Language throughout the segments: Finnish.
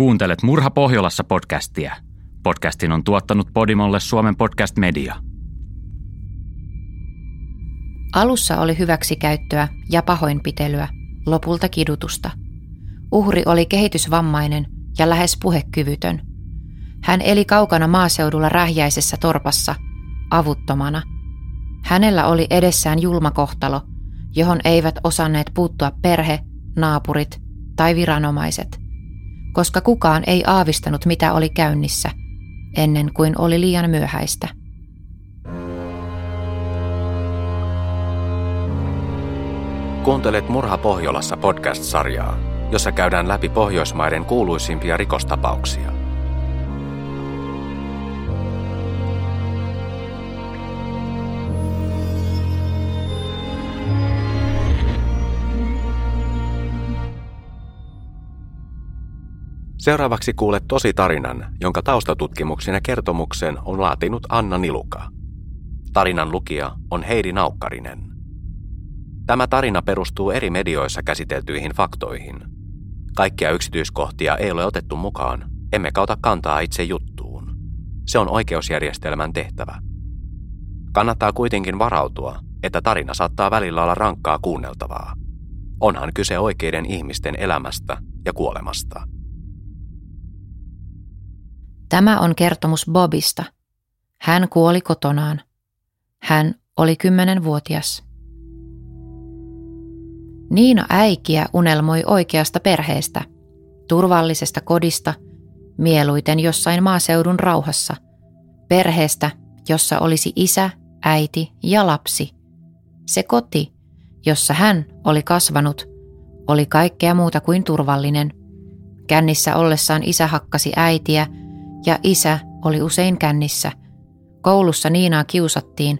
Kuuntelet Murha Pohjolassa podcastia. Podcastin on tuottanut Podimolle Suomen podcast media. Alussa oli hyväksikäyttöä ja pahoinpitelyä, lopulta kidutusta. Uhri oli kehitysvammainen ja lähes puhekyvytön. Hän eli kaukana maaseudulla rähjäisessä torpassa, avuttomana. Hänellä oli edessään julma kohtalo, johon eivät osanneet puuttua perhe, naapurit tai viranomaiset – koska kukaan ei aavistanut mitä oli käynnissä, ennen kuin oli liian myöhäistä. Kuuntelet Murha Pohjolassa podcast-sarjaa, jossa käydään läpi Pohjoismaiden kuuluisimpia rikostapauksia. Seuraavaksi kuulet tosi tarinan, jonka taustatutkimuksen ja kertomuksen on laatinut Anna Niluka. Tarinan lukija on Heidi Naukkarinen. Tämä tarina perustuu eri medioissa käsiteltyihin faktoihin. Kaikkia yksityiskohtia ei ole otettu mukaan, emme kauta kantaa itse juttuun. Se on oikeusjärjestelmän tehtävä. Kannattaa kuitenkin varautua, että tarina saattaa välillä olla rankkaa kuunneltavaa. Onhan kyse oikeiden ihmisten elämästä ja kuolemasta. Tämä on kertomus Bobista. Hän kuoli kotonaan. Hän oli kymmenenvuotias. Niina äikiä unelmoi oikeasta perheestä, turvallisesta kodista, mieluiten jossain maaseudun rauhassa, perheestä, jossa olisi isä, äiti ja lapsi. Se koti, jossa hän oli kasvanut, oli kaikkea muuta kuin turvallinen. Kännissä ollessaan isä hakkasi äitiä – ja isä oli usein kännissä. Koulussa Niinaa kiusattiin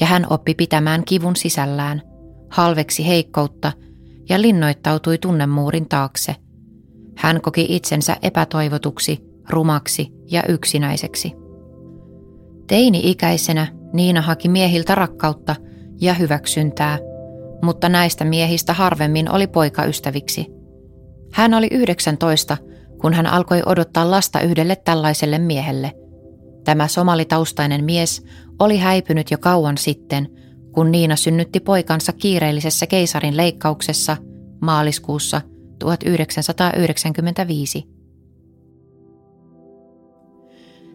ja hän oppi pitämään kivun sisällään, halveksi heikkoutta ja linnoittautui tunnemuurin taakse. Hän koki itsensä epätoivotuksi, rumaksi ja yksinäiseksi. Teini-ikäisenä Niina haki miehiltä rakkautta ja hyväksyntää, mutta näistä miehistä harvemmin oli poikaystäviksi. Hän oli 19 kun hän alkoi odottaa lasta yhdelle tällaiselle miehelle. Tämä somalitaustainen mies oli häipynyt jo kauan sitten, kun Niina synnytti poikansa kiireellisessä keisarin leikkauksessa maaliskuussa 1995.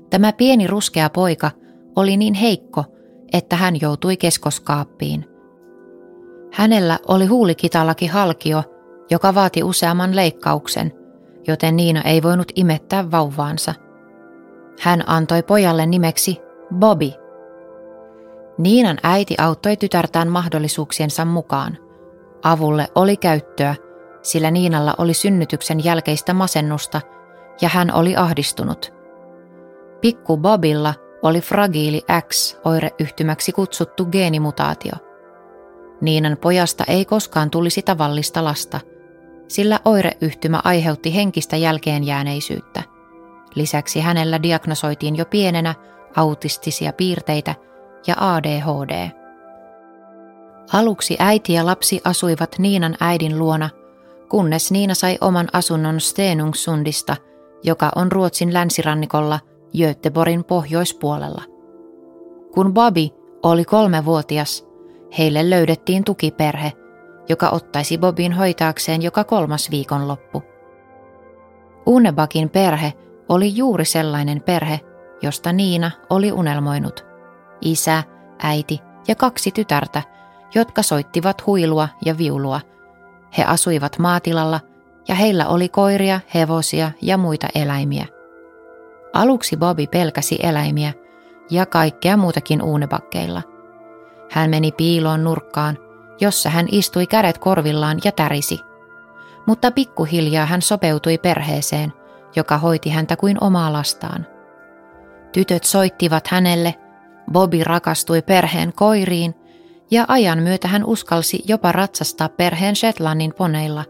Tämä pieni ruskea poika oli niin heikko, että hän joutui keskoskaappiin. Hänellä oli huulikitalakin halkio, joka vaati useamman leikkauksen – joten Niina ei voinut imettää vauvaansa. Hän antoi pojalle nimeksi Bobby. Niinan äiti auttoi tytärtään mahdollisuuksiensa mukaan. Avulle oli käyttöä, sillä Niinalla oli synnytyksen jälkeistä masennusta ja hän oli ahdistunut. Pikku Bobilla oli fragiili X-oireyhtymäksi kutsuttu geenimutaatio. Niinan pojasta ei koskaan tulisi tavallista lasta – sillä oireyhtymä aiheutti henkistä jälkeenjääneisyyttä. Lisäksi hänellä diagnosoitiin jo pienenä autistisia piirteitä ja ADHD. Aluksi äiti ja lapsi asuivat Niinan äidin luona, kunnes Niina sai oman asunnon Stenungsundista, joka on Ruotsin länsirannikolla Göteborgin pohjoispuolella. Kun Bobby oli kolmevuotias, heille löydettiin tukiperhe – joka ottaisi Bobin hoitaakseen joka kolmas viikonloppu. Unebakin perhe oli juuri sellainen perhe, josta Niina oli unelmoinut. Isä, äiti ja kaksi tytärtä, jotka soittivat huilua ja viulua. He asuivat maatilalla ja heillä oli koiria, hevosia ja muita eläimiä. Aluksi Bobby pelkäsi eläimiä ja kaikkea muutakin uunebakkeilla. Hän meni piiloon nurkkaan jossa hän istui kädet korvillaan ja tärisi. Mutta pikkuhiljaa hän sopeutui perheeseen, joka hoiti häntä kuin omaa lastaan. Tytöt soittivat hänelle, Bobby rakastui perheen koiriin ja ajan myötä hän uskalsi jopa ratsastaa perheen Shetlandin poneilla,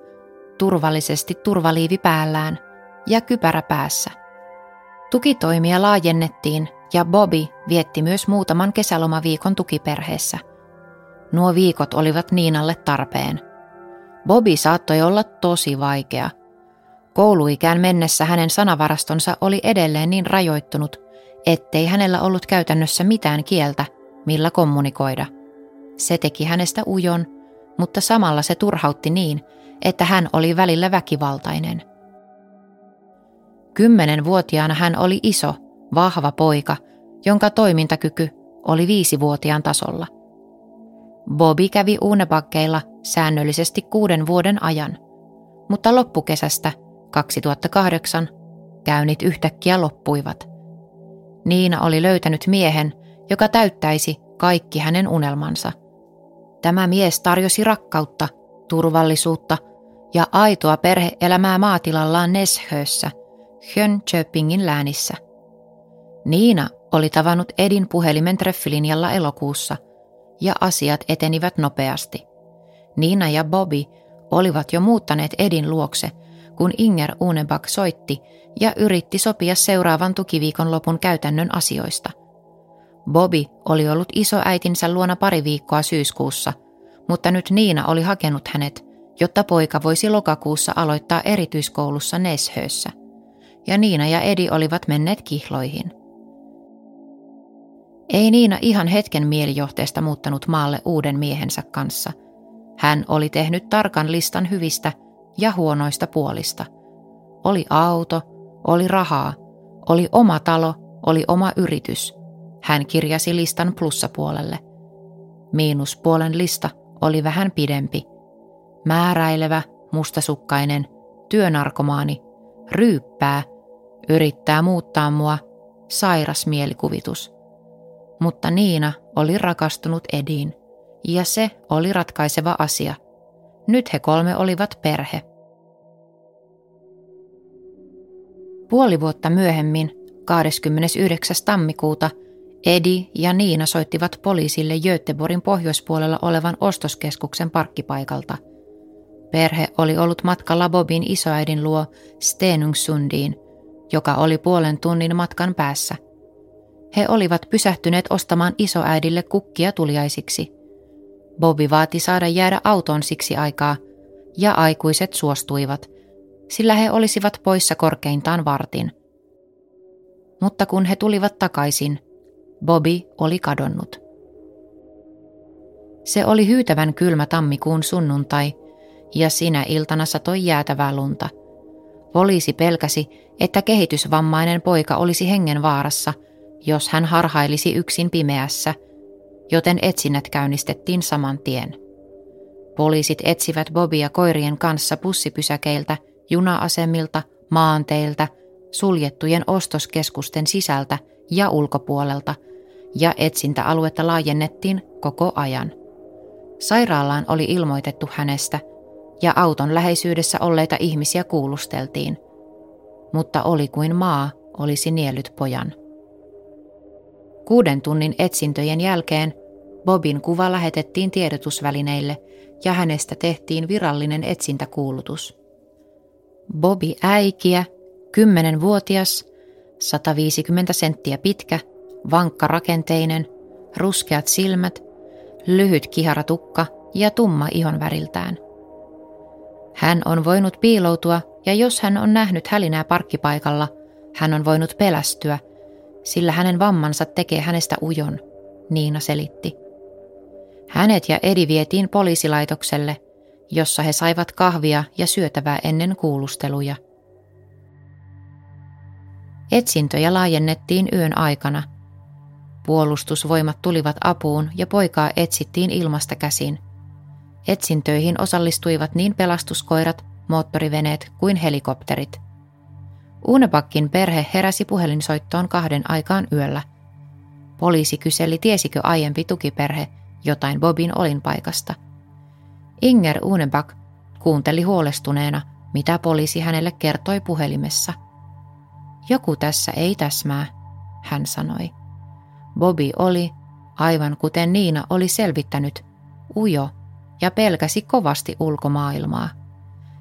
turvallisesti turvaliivi päällään ja kypärä päässä. Tukitoimia laajennettiin ja Bobby vietti myös muutaman kesälomaviikon tukiperheessä. Nuo viikot olivat Niinalle tarpeen. Bobby saattoi olla tosi vaikea. Kouluikään mennessä hänen sanavarastonsa oli edelleen niin rajoittunut, ettei hänellä ollut käytännössä mitään kieltä, millä kommunikoida. Se teki hänestä ujon, mutta samalla se turhautti niin, että hän oli välillä väkivaltainen. Kymmenenvuotiaana hän oli iso, vahva poika, jonka toimintakyky oli viisivuotiaan tasolla. Bobby kävi uunepakkeilla säännöllisesti kuuden vuoden ajan, mutta loppukesästä 2008 käynnit yhtäkkiä loppuivat. Niina oli löytänyt miehen, joka täyttäisi kaikki hänen unelmansa. Tämä mies tarjosi rakkautta, turvallisuutta ja aitoa perheelämää maatilallaan Neshössä, Jönköpingin läänissä. Niina oli tavannut Edin puhelimen treffilinjalla elokuussa ja asiat etenivät nopeasti. Niina ja Bobby olivat jo muuttaneet Edin luokse, kun Inger Unebak soitti ja yritti sopia seuraavan tukiviikon lopun käytännön asioista. Bobby oli ollut isoäitinsä luona pari viikkoa syyskuussa, mutta nyt Niina oli hakenut hänet, jotta poika voisi lokakuussa aloittaa erityiskoulussa Neshössä. Ja Niina ja Edi olivat menneet kihloihin. Ei Niina ihan hetken mielijohteesta muuttanut maalle uuden miehensä kanssa. Hän oli tehnyt tarkan listan hyvistä ja huonoista puolista. Oli auto, oli rahaa, oli oma talo, oli oma yritys. Hän kirjasi listan plussapuolelle. Miinuspuolen lista oli vähän pidempi. Määräilevä, mustasukkainen, työnarkomaani, ryyppää, yrittää muuttaa mua, sairas mielikuvitus. Mutta Niina oli rakastunut Ediin, ja se oli ratkaiseva asia. Nyt he kolme olivat perhe. Puoli vuotta myöhemmin, 29. tammikuuta, Edi ja Niina soittivat poliisille Göteborgin pohjoispuolella olevan ostoskeskuksen parkkipaikalta. Perhe oli ollut matkalla Bobin isoäidin luo Stenungsundiin, joka oli puolen tunnin matkan päässä. He olivat pysähtyneet ostamaan isoäidille kukkia tuliaisiksi. Bobby vaati saada jäädä autoon siksi aikaa, ja aikuiset suostuivat – sillä he olisivat poissa korkeintaan vartin. Mutta kun he tulivat takaisin, Bobby oli kadonnut. Se oli hyytävän kylmä tammikuun sunnuntai, ja sinä iltana satoi jäätävää lunta. Poliisi pelkäsi, että kehitysvammainen poika olisi hengenvaarassa, jos hän harhailisi yksin pimeässä, joten etsinnät käynnistettiin saman tien. Poliisit etsivät Bobia koirien kanssa bussipysäkeiltä juna-asemilta, maanteilta, suljettujen ostoskeskusten sisältä ja ulkopuolelta, ja etsintäaluetta laajennettiin koko ajan. Sairaalaan oli ilmoitettu hänestä, ja auton läheisyydessä olleita ihmisiä kuulusteltiin, mutta oli kuin maa olisi niellyt pojan. Kuuden tunnin etsintöjen jälkeen Bobin kuva lähetettiin tiedotusvälineille ja hänestä tehtiin virallinen etsintäkuulutus. Bobby äikiä, 10-vuotias, 150 senttiä pitkä, vankka rakenteinen, ruskeat silmät, lyhyt kiharatukka ja tumma ihon väriltään. Hän on voinut piiloutua ja jos hän on nähnyt hälinää parkkipaikalla, hän on voinut pelästyä, sillä hänen vammansa tekee hänestä ujon, Niina selitti. Hänet ja Edi vietiin poliisilaitokselle – jossa he saivat kahvia ja syötävää ennen kuulusteluja. Etsintöjä laajennettiin yön aikana. Puolustusvoimat tulivat apuun ja poikaa etsittiin ilmasta käsin. Etsintöihin osallistuivat niin pelastuskoirat, moottoriveneet kuin helikopterit. Uunebakkin perhe heräsi puhelinsoittoon kahden aikaan yöllä. Poliisi kyseli, tiesikö aiempi tukiperhe jotain Bobin olinpaikasta – Inger Unebak kuunteli huolestuneena, mitä poliisi hänelle kertoi puhelimessa. Joku tässä ei täsmää, hän sanoi. Bobby oli, aivan kuten Niina oli selvittänyt, ujo ja pelkäsi kovasti ulkomaailmaa.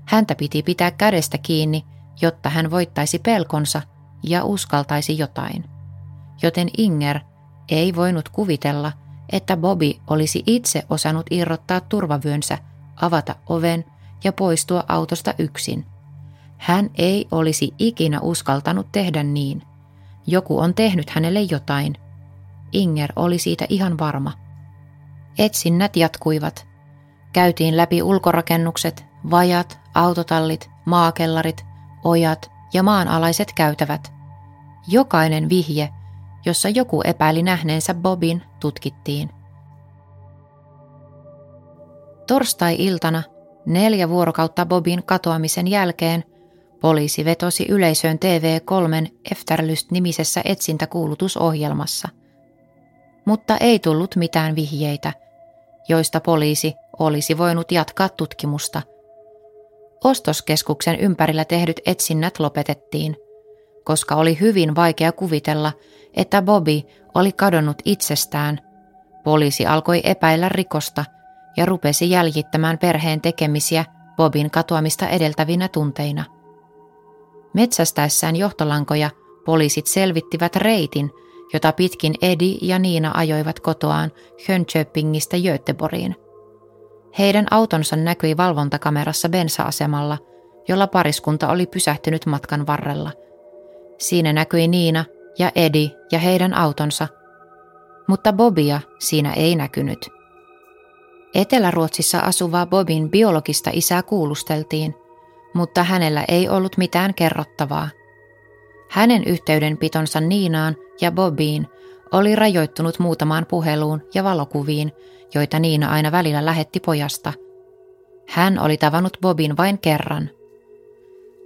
Häntä piti pitää kädestä kiinni, jotta hän voittaisi pelkonsa ja uskaltaisi jotain. Joten Inger ei voinut kuvitella, että Bobby olisi itse osannut irrottaa turvavyönsä, avata oven ja poistua autosta yksin. Hän ei olisi ikinä uskaltanut tehdä niin. Joku on tehnyt hänelle jotain. Inger oli siitä ihan varma. Etsinnät jatkuivat. Käytiin läpi ulkorakennukset, vajat, autotallit, maakellarit, ojat ja maanalaiset käytävät. Jokainen vihje, jossa joku epäili nähneensä Bobin, tutkittiin. Torstai-iltana, neljä vuorokautta Bobin katoamisen jälkeen, poliisi vetosi yleisöön TV3 Efterlyst-nimisessä etsintäkuulutusohjelmassa. Mutta ei tullut mitään vihjeitä, joista poliisi olisi voinut jatkaa tutkimusta. Ostoskeskuksen ympärillä tehdyt etsinnät lopetettiin, koska oli hyvin vaikea kuvitella, että Bobby oli kadonnut itsestään. Poliisi alkoi epäillä rikosta ja rupesi jäljittämään perheen tekemisiä Bobin katoamista edeltävinä tunteina. Metsästäessään johtolankoja poliisit selvittivät reitin, jota pitkin Edi ja Niina ajoivat kotoaan Jönköpingistä Göteborgiin. Heidän autonsa näkyi valvontakamerassa bensa-asemalla, jolla pariskunta oli pysähtynyt matkan varrella. Siinä näkyi Niina ja Edi ja heidän autonsa, mutta Bobia siinä ei näkynyt. Etelä-Ruotsissa asuvaa Bobin biologista isää kuulusteltiin, mutta hänellä ei ollut mitään kerrottavaa. Hänen yhteydenpitonsa Niinaan ja Bobiin oli rajoittunut muutamaan puheluun ja valokuviin, joita Niina aina välillä lähetti pojasta. Hän oli tavannut Bobin vain kerran.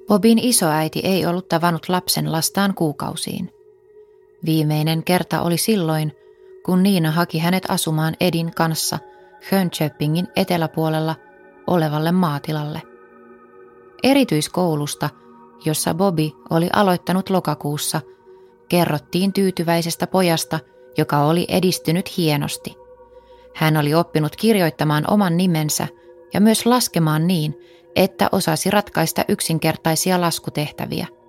Bobin isoäiti ei ollut tavannut lapsen lastaan kuukausiin. Viimeinen kerta oli silloin, kun Niina haki hänet asumaan Edin kanssa Jönköpingin eteläpuolella olevalle maatilalle. Erityiskoulusta, jossa Bobby oli aloittanut lokakuussa, kerrottiin tyytyväisestä pojasta, joka oli edistynyt hienosti. Hän oli oppinut kirjoittamaan oman nimensä ja myös laskemaan niin, että osasi ratkaista yksinkertaisia laskutehtäviä –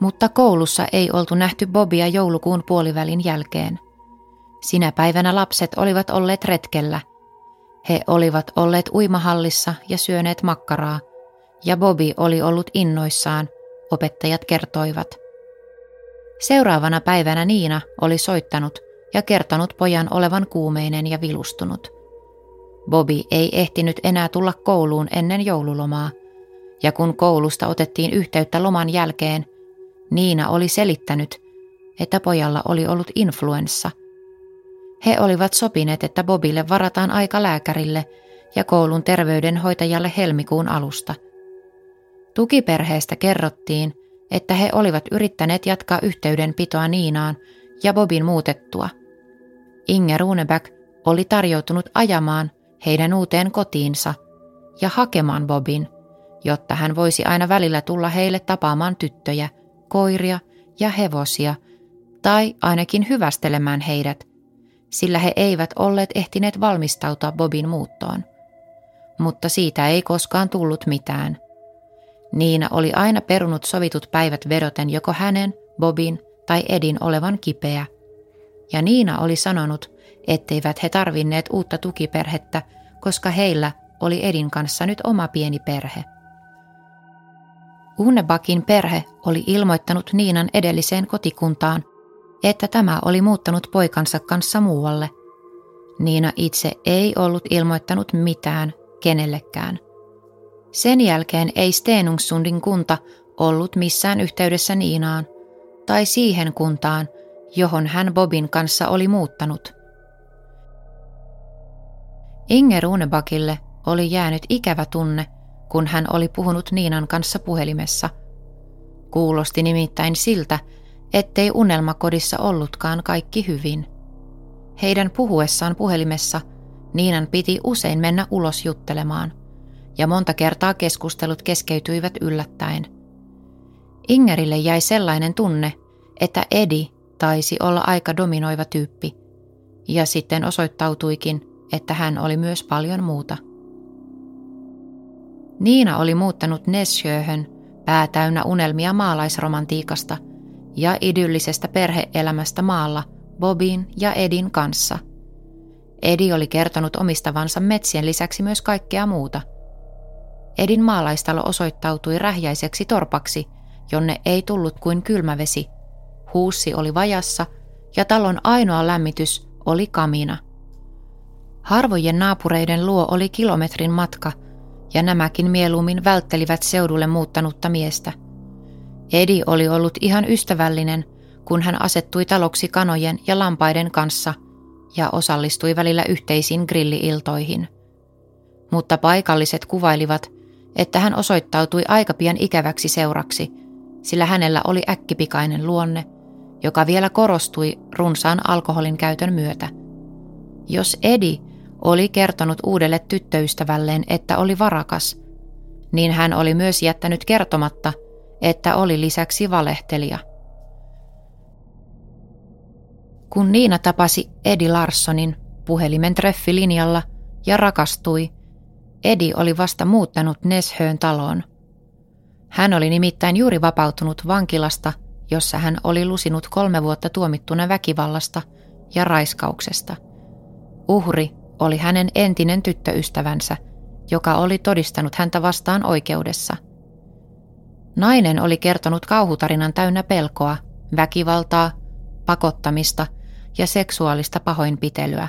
mutta koulussa ei oltu nähty Bobia joulukuun puolivälin jälkeen. Sinä päivänä lapset olivat olleet retkellä. He olivat olleet uimahallissa ja syöneet makkaraa, ja Bobby oli ollut innoissaan, opettajat kertoivat. Seuraavana päivänä Niina oli soittanut ja kertonut pojan olevan kuumeinen ja vilustunut. Bobby ei ehtinyt enää tulla kouluun ennen joululomaa, ja kun koulusta otettiin yhteyttä loman jälkeen – Niina oli selittänyt, että pojalla oli ollut influenssa. He olivat sopineet, että Bobille varataan aika lääkärille ja koulun terveydenhoitajalle helmikuun alusta. Tukiperheestä kerrottiin, että he olivat yrittäneet jatkaa yhteydenpitoa Niinaan ja Bobin muutettua. Inge Runeback oli tarjoutunut ajamaan heidän uuteen kotiinsa ja hakemaan Bobin, jotta hän voisi aina välillä tulla heille tapaamaan tyttöjä – koiria ja hevosia, tai ainakin hyvästelemään heidät, sillä he eivät olleet ehtineet valmistautua Bobin muuttoon. Mutta siitä ei koskaan tullut mitään. Niina oli aina perunut sovitut päivät vedoten joko hänen, Bobin tai Edin olevan kipeä. Ja Niina oli sanonut, etteivät he tarvinneet uutta tukiperhettä, koska heillä oli Edin kanssa nyt oma pieni perhe. Unebakin perhe oli ilmoittanut Niinan edelliseen kotikuntaan, että tämä oli muuttanut poikansa kanssa muualle. Niina itse ei ollut ilmoittanut mitään kenellekään. Sen jälkeen ei Stenungsundin kunta ollut missään yhteydessä Niinaan tai siihen kuntaan, johon hän Bobin kanssa oli muuttanut. Inger Unebakille oli jäänyt ikävä tunne – kun hän oli puhunut Niinan kanssa puhelimessa. Kuulosti nimittäin siltä, ettei unelmakodissa ollutkaan kaikki hyvin. Heidän puhuessaan puhelimessa Niinan piti usein mennä ulos juttelemaan, ja monta kertaa keskustelut keskeytyivät yllättäen. Ingerille jäi sellainen tunne, että Edi taisi olla aika dominoiva tyyppi, ja sitten osoittautuikin, että hän oli myös paljon muuta. Niina oli muuttanut Nesjöhön päätäynnä unelmia maalaisromantiikasta ja idyllisestä perheelämästä maalla Bobin ja Edin kanssa. Edi oli kertonut omistavansa metsien lisäksi myös kaikkea muuta. Edin maalaistalo osoittautui rähjäiseksi torpaksi, jonne ei tullut kuin kylmävesi. Huussi oli vajassa ja talon ainoa lämmitys oli kamina. Harvojen naapureiden luo oli kilometrin matka – ja nämäkin mieluummin välttelivät seudulle muuttanutta miestä. Edi oli ollut ihan ystävällinen, kun hän asettui taloksi kanojen ja lampaiden kanssa ja osallistui välillä yhteisiin grilliiltoihin. Mutta paikalliset kuvailivat, että hän osoittautui aika pian ikäväksi seuraksi, sillä hänellä oli äkkipikainen luonne, joka vielä korostui runsaan alkoholin käytön myötä. Jos Edi oli kertonut uudelle tyttöystävälleen, että oli varakas, niin hän oli myös jättänyt kertomatta, että oli lisäksi valehtelija. Kun Niina tapasi Edi Larssonin puhelimen treffilinjalla ja rakastui, Edi oli vasta muuttanut Neshöön taloon. Hän oli nimittäin juuri vapautunut vankilasta, jossa hän oli lusinut kolme vuotta tuomittuna väkivallasta ja raiskauksesta. Uhri oli hänen entinen tyttöystävänsä, joka oli todistanut häntä vastaan oikeudessa. Nainen oli kertonut kauhutarinan täynnä pelkoa, väkivaltaa, pakottamista ja seksuaalista pahoinpitelyä.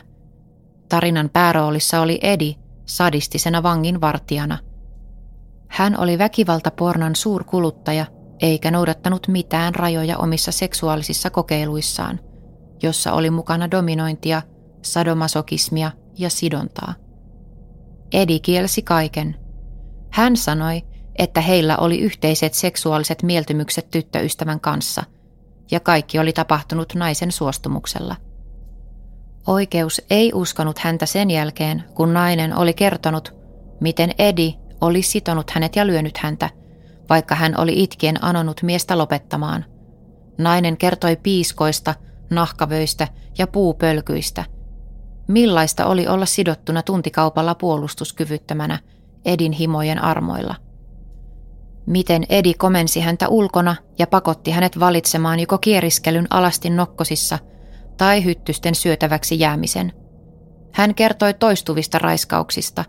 Tarinan pääroolissa oli Edi sadistisena vangin vartijana. Hän oli väkivaltapornan suurkuluttaja eikä noudattanut mitään rajoja omissa seksuaalisissa kokeiluissaan, jossa oli mukana dominointia, sadomasokismia ja sidontaa. Edi kielsi kaiken. Hän sanoi, että heillä oli yhteiset seksuaaliset mieltymykset tyttöystävän kanssa, ja kaikki oli tapahtunut naisen suostumuksella. Oikeus ei uskonut häntä sen jälkeen, kun nainen oli kertonut, miten Edi oli sitonut hänet ja lyönyt häntä, vaikka hän oli itkien anonut miestä lopettamaan. Nainen kertoi piiskoista, nahkavöistä ja puupölkyistä – Millaista oli olla sidottuna tuntikaupalla puolustuskyvyttömänä Edin himojen armoilla? Miten Edi komensi häntä ulkona ja pakotti hänet valitsemaan joko kieriskelyn alastin nokkosissa tai hyttysten syötäväksi jäämisen. Hän kertoi toistuvista raiskauksista,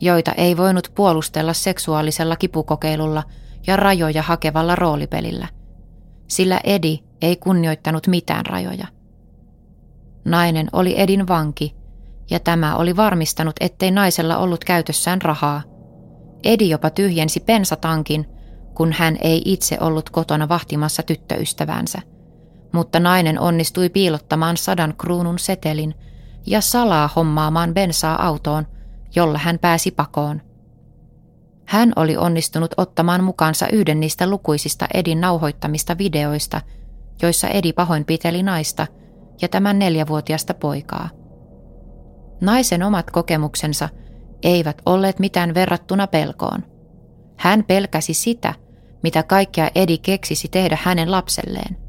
joita ei voinut puolustella seksuaalisella kipukokeilulla ja rajoja hakevalla roolipelillä, sillä Edi ei kunnioittanut mitään rajoja. Nainen oli Edin vanki ja tämä oli varmistanut, ettei naisella ollut käytössään rahaa. Edi jopa tyhjensi pensatankin, kun hän ei itse ollut kotona vahtimassa tyttöystävänsä. Mutta nainen onnistui piilottamaan sadan kruunun setelin ja salaa hommaamaan bensaa autoon, jolla hän pääsi pakoon. Hän oli onnistunut ottamaan mukaansa yhden niistä lukuisista Edin nauhoittamista videoista, joissa Edi pahoinpiteli naista ja tämän neljävuotiasta poikaa. Naisen omat kokemuksensa eivät olleet mitään verrattuna pelkoon. Hän pelkäsi sitä, mitä kaikkea Edi keksisi tehdä hänen lapselleen.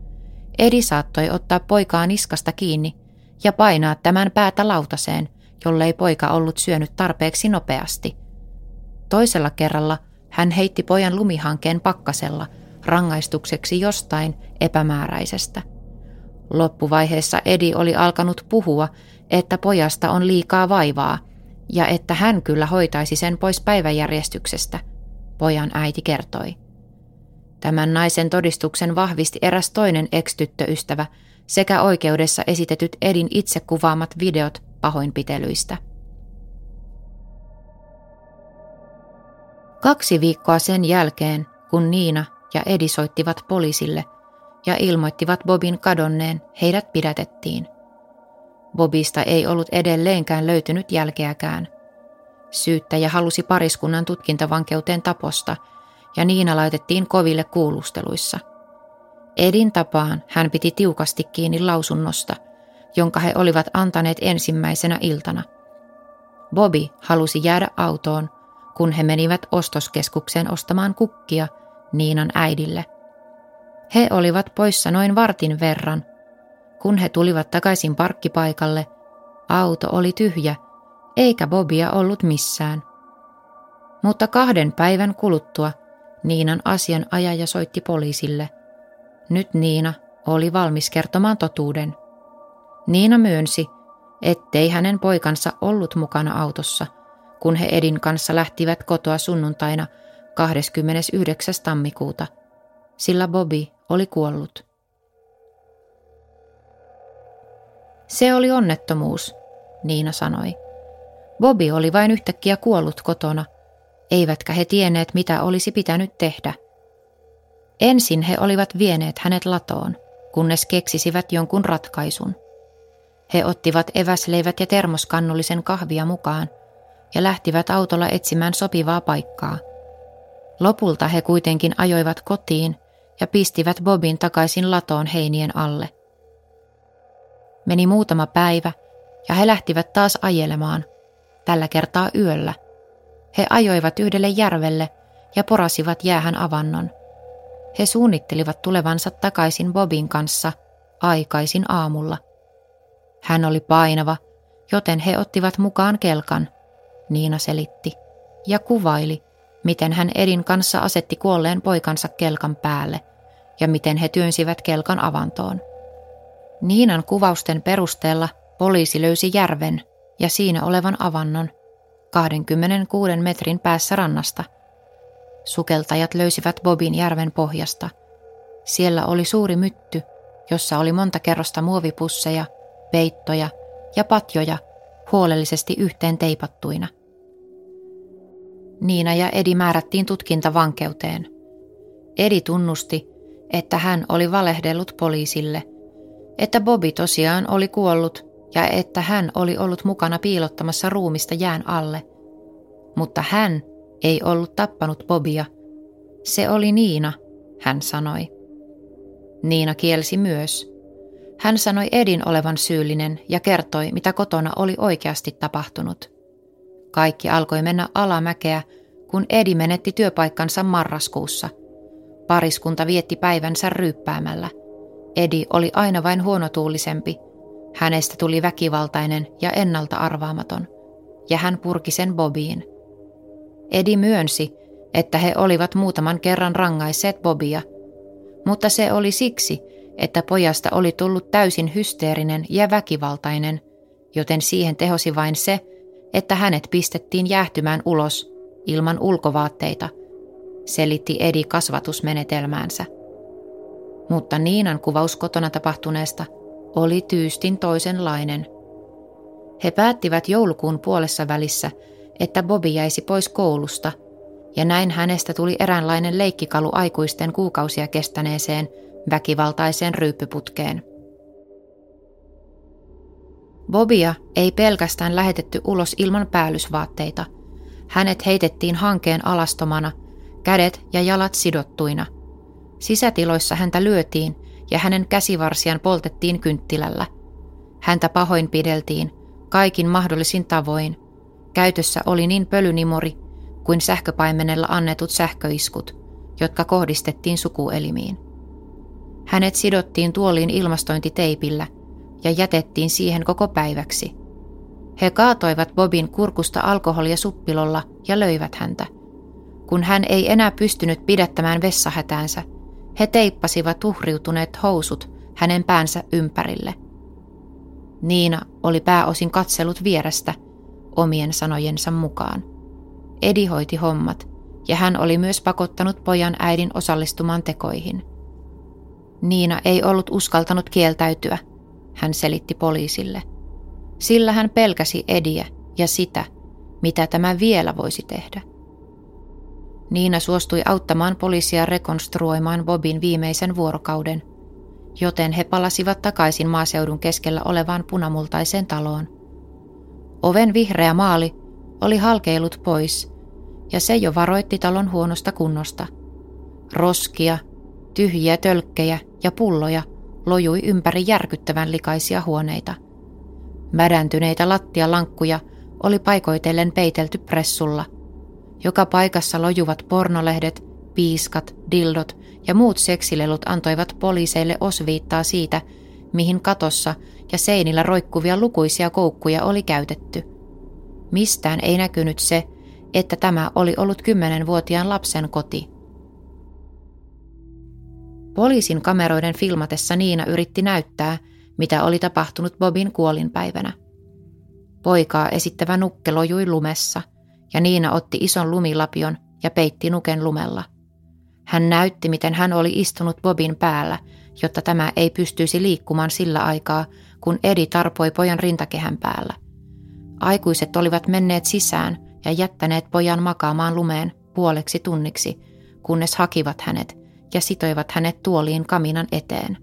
Edi saattoi ottaa poikaa niskasta kiinni ja painaa tämän päätä lautaseen, jollei poika ollut syönyt tarpeeksi nopeasti. Toisella kerralla hän heitti pojan lumihankeen pakkasella rangaistukseksi jostain epämääräisestä. Loppuvaiheessa Edi oli alkanut puhua että pojasta on liikaa vaivaa ja että hän kyllä hoitaisi sen pois päiväjärjestyksestä, pojan äiti kertoi. Tämän naisen todistuksen vahvisti eräs toinen ex-tyttöystävä sekä oikeudessa esitetyt Edin itse kuvaamat videot pahoinpitelyistä. Kaksi viikkoa sen jälkeen, kun Niina ja Edi soittivat poliisille ja ilmoittivat Bobin kadonneen, heidät pidätettiin. Bobista ei ollut edelleenkään löytynyt jälkeäkään. Syyttäjä halusi pariskunnan tutkintavankeuteen taposta ja Niina laitettiin koville kuulusteluissa. Edin tapaan hän piti tiukasti kiinni lausunnosta, jonka he olivat antaneet ensimmäisenä iltana. Bobby halusi jäädä autoon, kun he menivät ostoskeskukseen ostamaan kukkia Niinan äidille. He olivat poissa noin vartin verran. Kun he tulivat takaisin parkkipaikalle, auto oli tyhjä, eikä Bobia ollut missään. Mutta kahden päivän kuluttua Niinan asianajaja soitti poliisille. Nyt Niina oli valmis kertomaan totuuden. Niina myönsi, ettei hänen poikansa ollut mukana autossa, kun he Edin kanssa lähtivät kotoa sunnuntaina 29. tammikuuta, sillä Bobby oli kuollut. Se oli onnettomuus, Niina sanoi. Bobby oli vain yhtäkkiä kuollut kotona, eivätkä he tienneet mitä olisi pitänyt tehdä. Ensin he olivat vieneet hänet latoon, kunnes keksisivät jonkun ratkaisun. He ottivat eväsleivät ja termoskannullisen kahvia mukaan ja lähtivät autolla etsimään sopivaa paikkaa. Lopulta he kuitenkin ajoivat kotiin ja pistivät Bobin takaisin latoon heinien alle. Meni muutama päivä ja he lähtivät taas ajelemaan, tällä kertaa yöllä. He ajoivat yhdelle järvelle ja porasivat jäähän avannon. He suunnittelivat tulevansa takaisin Bobin kanssa aikaisin aamulla – hän oli painava, joten he ottivat mukaan kelkan, Niina selitti, ja kuvaili, miten hän Edin kanssa asetti kuolleen poikansa kelkan päälle ja miten he työnsivät kelkan avantoon. Niinan kuvausten perusteella poliisi löysi järven ja siinä olevan avannon 26 metrin päässä rannasta. Sukeltajat löysivät Bobin järven pohjasta. Siellä oli suuri mytty, jossa oli monta kerrosta muovipusseja – peittoja ja patjoja huolellisesti yhteen teipattuina. Niina ja Edi määrättiin tutkintavankeuteen. Edi tunnusti, että hän oli valehdellut poliisille, että Bobby tosiaan oli kuollut ja että hän oli ollut mukana piilottamassa ruumista jään alle. Mutta hän ei ollut tappanut Bobia. Se oli Niina, hän sanoi. Niina kielsi myös – hän sanoi Edin olevan syyllinen ja kertoi, mitä kotona oli oikeasti tapahtunut. Kaikki alkoi mennä alamäkeä, kun Edi menetti työpaikkansa marraskuussa. Pariskunta vietti päivänsä ryyppäämällä. Edi oli aina vain huonotuulisempi. Hänestä tuli väkivaltainen ja ennalta arvaamaton. Ja hän purki sen Bobiin. Edi myönsi, että he olivat muutaman kerran rangaisseet Bobia, mutta se oli siksi, että pojasta oli tullut täysin hysteerinen ja väkivaltainen, joten siihen tehosi vain se, että hänet pistettiin jäähtymään ulos ilman ulkovaatteita, selitti Edi kasvatusmenetelmäänsä. Mutta Niinan kuvaus kotona tapahtuneesta oli tyystin toisenlainen. He päättivät joulukuun puolessa välissä, että Bobby jäisi pois koulusta, ja näin hänestä tuli eräänlainen leikkikalu aikuisten kuukausia kestäneeseen – väkivaltaiseen ryyppyputkeen. Bobia ei pelkästään lähetetty ulos ilman päällysvaatteita. Hänet heitettiin hankeen alastomana, kädet ja jalat sidottuina. Sisätiloissa häntä lyötiin ja hänen käsivarsiaan poltettiin kynttilällä. Häntä pahoinpideltiin, kaikin mahdollisin tavoin. Käytössä oli niin pölynimori kuin sähköpaimenella annetut sähköiskut, jotka kohdistettiin sukuelimiin. Hänet sidottiin tuoliin ilmastointiteipillä ja jätettiin siihen koko päiväksi. He kaatoivat Bobin kurkusta alkoholia suppilolla ja löivät häntä. Kun hän ei enää pystynyt pidättämään vessahätäänsä, he teippasivat uhriutuneet housut hänen päänsä ympärille. Niina oli pääosin katsellut vierestä omien sanojensa mukaan. Edi hoiti hommat ja hän oli myös pakottanut pojan äidin osallistumaan tekoihin – Niina ei ollut uskaltanut kieltäytyä, hän selitti poliisille. Sillä hän pelkäsi Ediä ja sitä, mitä tämä vielä voisi tehdä. Niina suostui auttamaan poliisia rekonstruoimaan Bobin viimeisen vuorokauden, joten he palasivat takaisin maaseudun keskellä olevaan punamultaiseen taloon. Oven vihreä maali oli halkeilut pois, ja se jo varoitti talon huonosta kunnosta. Roskia, tyhjiä tölkkejä ja pulloja lojui ympäri järkyttävän likaisia huoneita. Mädäntyneitä lattialankkuja oli paikoitellen peitelty pressulla. Joka paikassa lojuvat pornolehdet piiskat, dildot ja muut seksilelut antoivat poliiseille osviittaa siitä, mihin katossa ja seinillä roikkuvia lukuisia koukkuja oli käytetty. Mistään ei näkynyt se, että tämä oli ollut kymmenenvuotiaan lapsen koti. Poliisin kameroiden filmatessa Niina yritti näyttää, mitä oli tapahtunut Bobin kuolinpäivänä. Poikaa esittävä nukke lojui lumessa, ja Niina otti ison lumilapion ja peitti nuken lumella. Hän näytti, miten hän oli istunut Bobin päällä, jotta tämä ei pystyisi liikkumaan sillä aikaa, kun Edi tarpoi pojan rintakehän päällä. Aikuiset olivat menneet sisään ja jättäneet pojan makaamaan lumeen puoleksi tunniksi, kunnes hakivat hänet ja sitoivat hänet tuoliin kaminan eteen.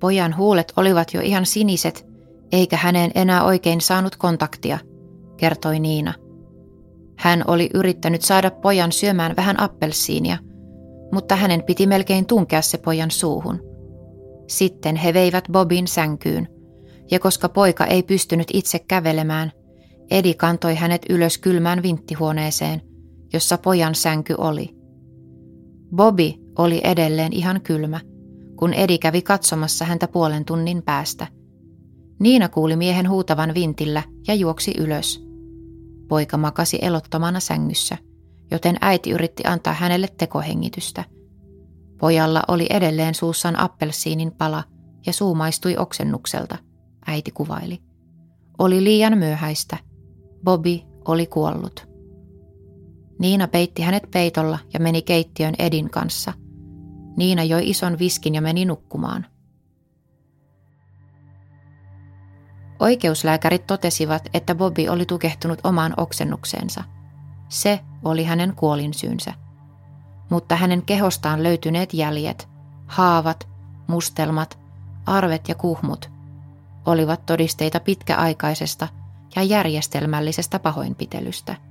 Pojan huulet olivat jo ihan siniset, eikä häneen enää oikein saanut kontaktia, kertoi Niina. Hän oli yrittänyt saada pojan syömään vähän appelsiinia, mutta hänen piti melkein tunkea se pojan suuhun. Sitten he veivät Bobin sänkyyn, ja koska poika ei pystynyt itse kävelemään, Edi kantoi hänet ylös kylmään vinttihuoneeseen, jossa pojan sänky oli. Bobby oli edelleen ihan kylmä, kun Edi kävi katsomassa häntä puolen tunnin päästä. Niina kuuli miehen huutavan vintillä ja juoksi ylös. Poika makasi elottomana sängyssä, joten äiti yritti antaa hänelle tekohengitystä. Pojalla oli edelleen suussaan appelsiinin pala ja suu maistui oksennukselta, äiti kuvaili. Oli liian myöhäistä. Bobby oli kuollut. Niina peitti hänet peitolla ja meni keittiön Edin kanssa. Niina joi ison viskin ja meni nukkumaan. Oikeuslääkärit totesivat, että Bobby oli tukehtunut omaan oksennukseensa. Se oli hänen kuolinsyynsä. Mutta hänen kehostaan löytyneet jäljet, haavat, mustelmat, arvet ja kuhmut olivat todisteita pitkäaikaisesta ja järjestelmällisestä pahoinpitelystä –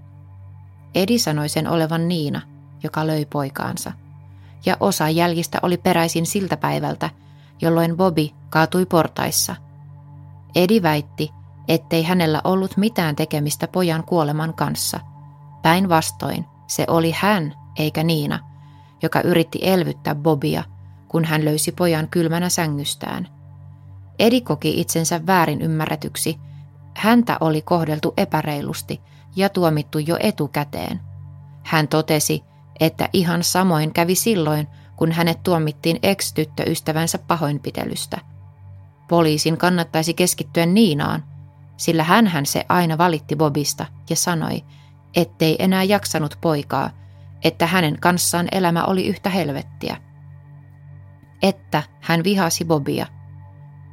Edi sanoi sen olevan Niina, joka löi poikaansa. Ja osa jäljistä oli peräisin siltä päivältä, jolloin Bobby kaatui portaissa. Edi väitti, ettei hänellä ollut mitään tekemistä pojan kuoleman kanssa. Päinvastoin se oli hän, eikä Niina, joka yritti elvyttää Bobia, kun hän löysi pojan kylmänä sängystään. Edi koki itsensä väärin ymmärretyksi. Häntä oli kohdeltu epäreilusti – ja tuomittu jo etukäteen. Hän totesi, että ihan samoin kävi silloin, kun hänet tuomittiin ex-tyttöystävänsä pahoinpitelystä. Poliisin kannattaisi keskittyä Niinaan, sillä hän se aina valitti Bobista ja sanoi, ettei enää jaksanut poikaa, että hänen kanssaan elämä oli yhtä helvettiä. Että hän vihasi Bobia.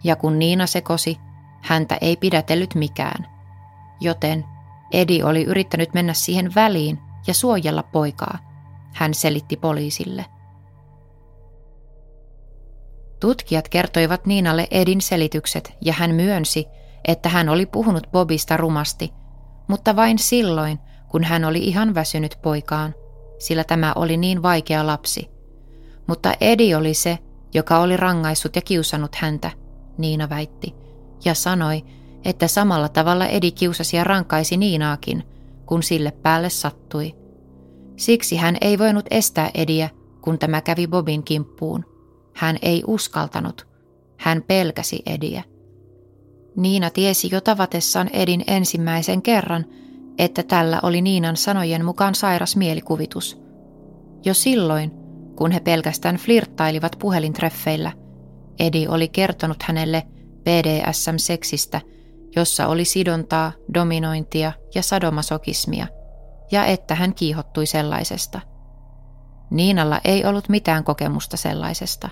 Ja kun Niina sekosi, häntä ei pidätellyt mikään. Joten Edi oli yrittänyt mennä siihen väliin ja suojella poikaa, hän selitti poliisille. Tutkijat kertoivat Niinalle Edin selitykset ja hän myönsi, että hän oli puhunut Bobista rumasti, mutta vain silloin, kun hän oli ihan väsynyt poikaan, sillä tämä oli niin vaikea lapsi. Mutta Edi oli se, joka oli rangaissut ja kiusannut häntä, Niina väitti, ja sanoi, että samalla tavalla Edi kiusasi ja rankaisi Niinaakin, kun sille päälle sattui. Siksi hän ei voinut estää Ediä, kun tämä kävi Bobin kimppuun. Hän ei uskaltanut. Hän pelkäsi Ediä. Niina tiesi jo tavatessaan Edin ensimmäisen kerran, että tällä oli Niinan sanojen mukaan sairas mielikuvitus. Jo silloin, kun he pelkästään flirttailivat puhelintreffeillä, Edi oli kertonut hänelle BDSM-seksistä – jossa oli sidontaa, dominointia ja sadomasokismia, ja että hän kiihottui sellaisesta. Niinalla ei ollut mitään kokemusta sellaisesta.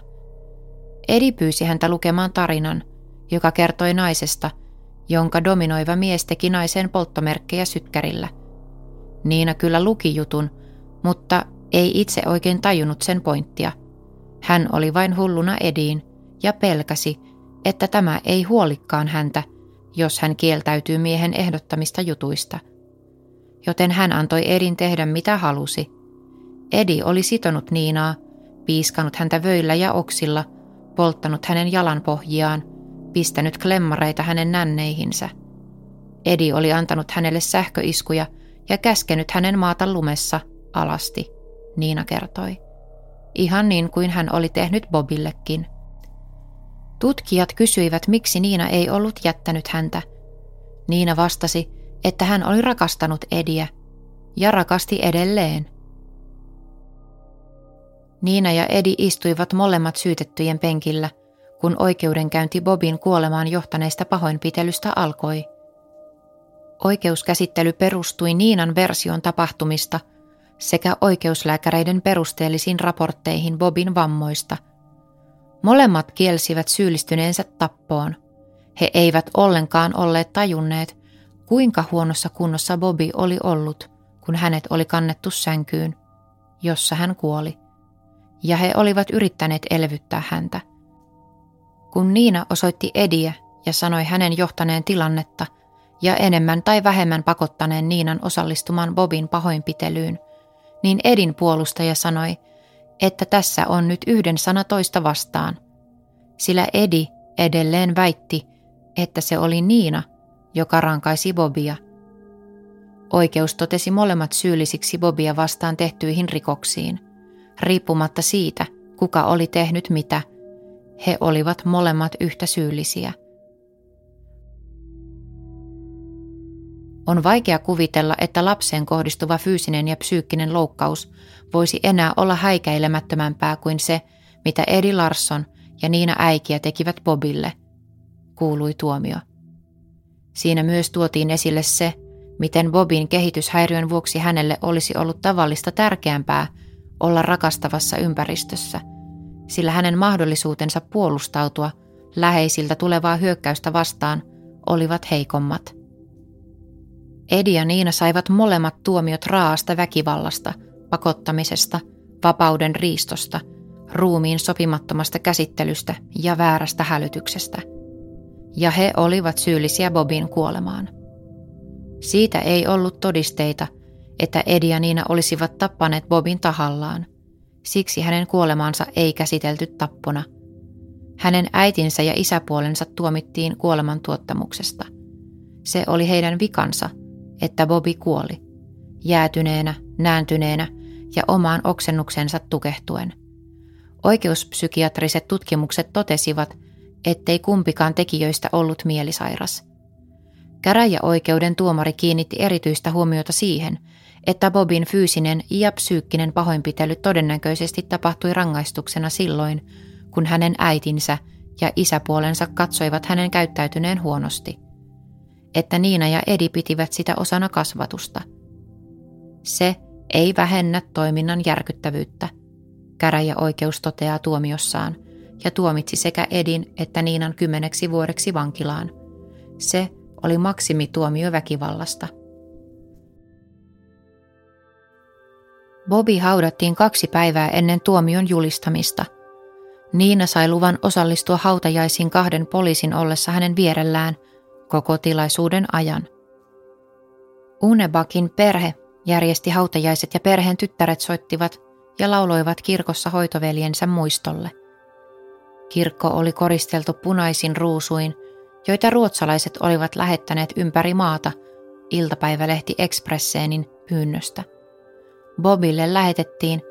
Edi pyysi häntä lukemaan tarinan, joka kertoi naisesta, jonka dominoiva mies teki naiseen polttomerkkejä sytkärillä. Niina kyllä luki jutun, mutta ei itse oikein tajunnut sen pointtia. Hän oli vain hulluna Ediin ja pelkäsi, että tämä ei huolikkaan häntä – jos hän kieltäytyy miehen ehdottamista jutuista. Joten hän antoi Edin tehdä mitä halusi. Edi oli sitonut Niinaa, piiskanut häntä vöillä ja oksilla, polttanut hänen jalanpohjiaan, pistänyt klemmareita hänen nänneihinsä. Edi oli antanut hänelle sähköiskuja ja käskenyt hänen maata lumessa alasti. Niina kertoi. Ihan niin kuin hän oli tehnyt Bobillekin. Tutkijat kysyivät, miksi Niina ei ollut jättänyt häntä. Niina vastasi, että hän oli rakastanut Ediä ja rakasti edelleen. Niina ja Edi istuivat molemmat syytettyjen penkillä, kun oikeudenkäynti Bobin kuolemaan johtaneista pahoinpitelystä alkoi. Oikeuskäsittely perustui Niinan version tapahtumista sekä oikeuslääkäreiden perusteellisiin raportteihin Bobin vammoista. Molemmat kielsivät syyllistyneensä tappoon. He eivät ollenkaan olleet tajunneet, kuinka huonossa kunnossa Bobby oli ollut, kun hänet oli kannettu sänkyyn, jossa hän kuoli. Ja he olivat yrittäneet elvyttää häntä. Kun Niina osoitti Ediä ja sanoi hänen johtaneen tilannetta ja enemmän tai vähemmän pakottaneen Niinan osallistumaan Bobin pahoinpitelyyn, niin Edin puolustaja sanoi, että tässä on nyt yhden sana toista vastaan, sillä Edi edelleen väitti, että se oli Niina, joka rankaisi Bobia. Oikeus totesi molemmat syyllisiksi Bobia vastaan tehtyihin rikoksiin. Riippumatta siitä, kuka oli tehnyt mitä, he olivat molemmat yhtä syyllisiä. On vaikea kuvitella, että lapseen kohdistuva fyysinen ja psyykkinen loukkaus voisi enää olla häikäilemättömämpää kuin se, mitä Edi Larsson ja Niina Äikiä tekivät Bobille, kuului tuomio. Siinä myös tuotiin esille se, miten Bobin kehityshäiriön vuoksi hänelle olisi ollut tavallista tärkeämpää olla rakastavassa ympäristössä, sillä hänen mahdollisuutensa puolustautua läheisiltä tulevaa hyökkäystä vastaan olivat heikommat. Edi ja Niina saivat molemmat tuomiot raasta väkivallasta, pakottamisesta, vapauden riistosta, ruumiin sopimattomasta käsittelystä ja väärästä hälytyksestä – ja he olivat syyllisiä Bobin kuolemaan. Siitä ei ollut todisteita, että Edi ja Niina olisivat tappaneet Bobin tahallaan. Siksi hänen kuolemaansa ei käsitelty tappona. Hänen äitinsä ja isäpuolensa tuomittiin kuoleman tuottamuksesta. Se oli heidän vikansa, että Bobi kuoli, jäätyneenä, nääntyneenä ja omaan oksennuksensa tukehtuen. Oikeuspsykiatriset tutkimukset totesivat, ettei kumpikaan tekijöistä ollut mielisairas. Käräjäoikeuden tuomari kiinnitti erityistä huomiota siihen, että Bobin fyysinen ja psyykkinen pahoinpitely todennäköisesti tapahtui rangaistuksena silloin, kun hänen äitinsä ja isäpuolensa katsoivat hänen käyttäytyneen huonosti. Että Niina ja Edi pitivät sitä osana kasvatusta. Se ei vähennä toiminnan järkyttävyyttä, käräjäoikeus toteaa tuomiossaan – ja tuomitsi sekä Edin että Niinan kymmeneksi vuodeksi vankilaan. Se oli maksimituomio väkivallasta. Bobby haudattiin kaksi päivää ennen tuomion julistamista. Niina sai luvan osallistua hautajaisiin kahden poliisin ollessa hänen vierellään koko tilaisuuden ajan. Unebakin perhe järjesti hautajaiset ja perheen tyttäret soittivat ja lauloivat kirkossa hoitoveljensä muistolle. Kirkko oli koristeltu punaisin ruusuin, joita ruotsalaiset olivat lähettäneet ympäri maata iltapäivälehti Expresseenin pyynnöstä. Bobille lähetettiin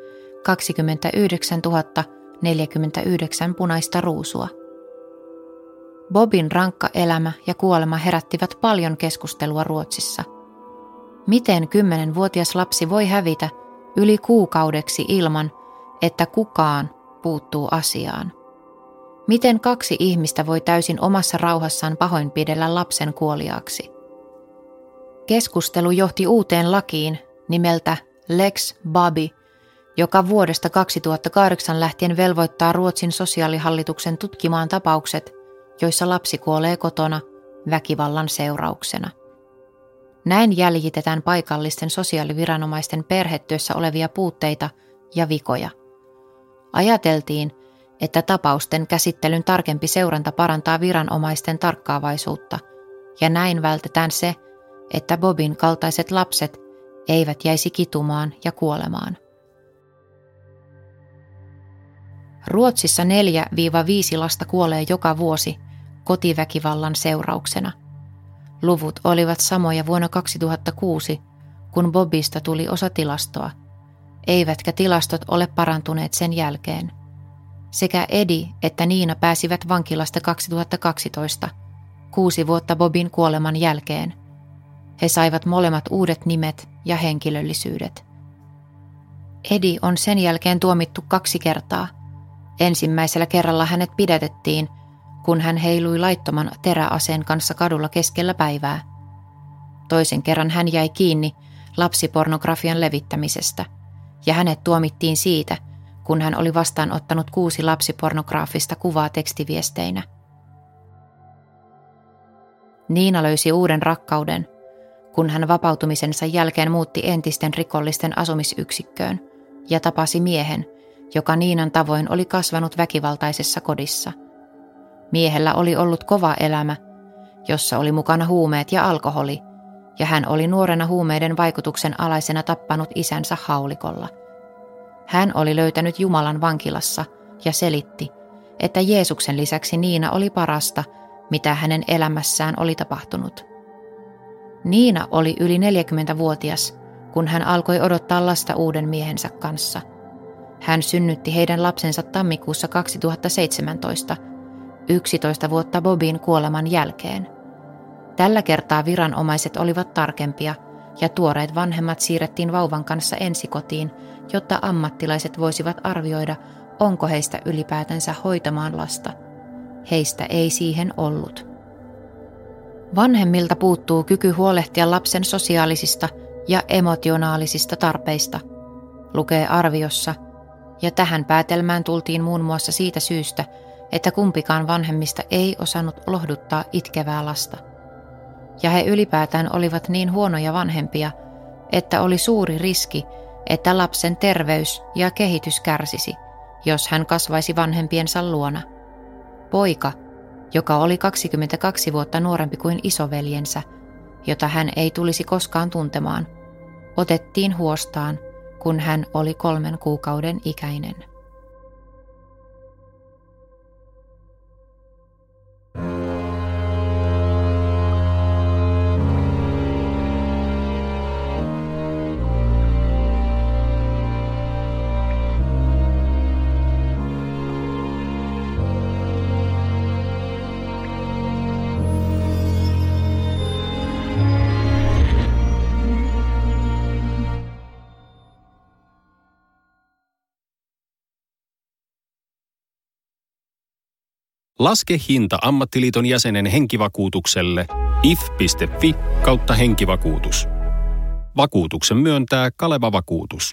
29 049 punaista ruusua. Bobin rankka elämä ja kuolema herättivät paljon keskustelua Ruotsissa. Miten kymmenenvuotias lapsi voi hävitä yli kuukaudeksi ilman, että kukaan puuttuu asiaan? Miten kaksi ihmistä voi täysin omassa rauhassaan pahoinpidellä lapsen kuoliaaksi? Keskustelu johti uuteen lakiin nimeltä Lex Babi, joka vuodesta 2008 lähtien velvoittaa Ruotsin sosiaalihallituksen tutkimaan tapaukset, joissa lapsi kuolee kotona väkivallan seurauksena. Näin jäljitetään paikallisten sosiaaliviranomaisten perhetyössä olevia puutteita ja vikoja. Ajateltiin, että tapausten käsittelyn tarkempi seuranta parantaa viranomaisten tarkkaavaisuutta, ja näin vältetään se, että Bobin kaltaiset lapset eivät jäisi kitumaan ja kuolemaan. Ruotsissa 4-5 lasta kuolee joka vuosi kotiväkivallan seurauksena. Luvut olivat samoja vuonna 2006, kun Bobista tuli osa tilastoa. eivätkä tilastot ole parantuneet sen jälkeen. Sekä Edi että Niina pääsivät vankilasta 2012, kuusi vuotta Bobin kuoleman jälkeen. He saivat molemmat uudet nimet ja henkilöllisyydet. Edi on sen jälkeen tuomittu kaksi kertaa. Ensimmäisellä kerralla hänet pidätettiin, kun hän heilui laittoman teräaseen kanssa kadulla keskellä päivää. Toisen kerran hän jäi kiinni lapsipornografian levittämisestä, ja hänet tuomittiin siitä, kun hän oli vastaanottanut kuusi lapsipornograafista kuvaa tekstiviesteinä. Niina löysi uuden rakkauden, kun hän vapautumisensa jälkeen muutti entisten rikollisten asumisyksikköön ja tapasi miehen, joka Niinan tavoin oli kasvanut väkivaltaisessa kodissa. Miehellä oli ollut kova elämä, jossa oli mukana huumeet ja alkoholi, ja hän oli nuorena huumeiden vaikutuksen alaisena tappanut isänsä haulikolla. Hän oli löytänyt Jumalan vankilassa ja selitti, että Jeesuksen lisäksi Niina oli parasta, mitä hänen elämässään oli tapahtunut. Niina oli yli 40-vuotias, kun hän alkoi odottaa lasta uuden miehensä kanssa. Hän synnytti heidän lapsensa tammikuussa 2017, 11 vuotta Bobin kuoleman jälkeen. Tällä kertaa viranomaiset olivat tarkempia ja tuoreet vanhemmat siirrettiin vauvan kanssa ensikotiin, jotta ammattilaiset voisivat arvioida, onko heistä ylipäätänsä hoitamaan lasta. Heistä ei siihen ollut. Vanhemmilta puuttuu kyky huolehtia lapsen sosiaalisista ja emotionaalisista tarpeista, lukee arviossa, ja tähän päätelmään tultiin muun muassa siitä syystä, että kumpikaan vanhemmista ei osannut lohduttaa itkevää lasta. Ja he ylipäätään olivat niin huonoja vanhempia, että oli suuri riski, että lapsen terveys ja kehitys kärsisi, jos hän kasvaisi vanhempiensa luona. Poika, joka oli 22 vuotta nuorempi kuin isoveljensä, jota hän ei tulisi koskaan tuntemaan, otettiin huostaan, kun hän oli kolmen kuukauden ikäinen. Laske hinta ammattiliiton jäsenen henkivakuutukselle if.fi kautta henkivakuutus. Vakuutuksen myöntää Kaleva Vakuutus.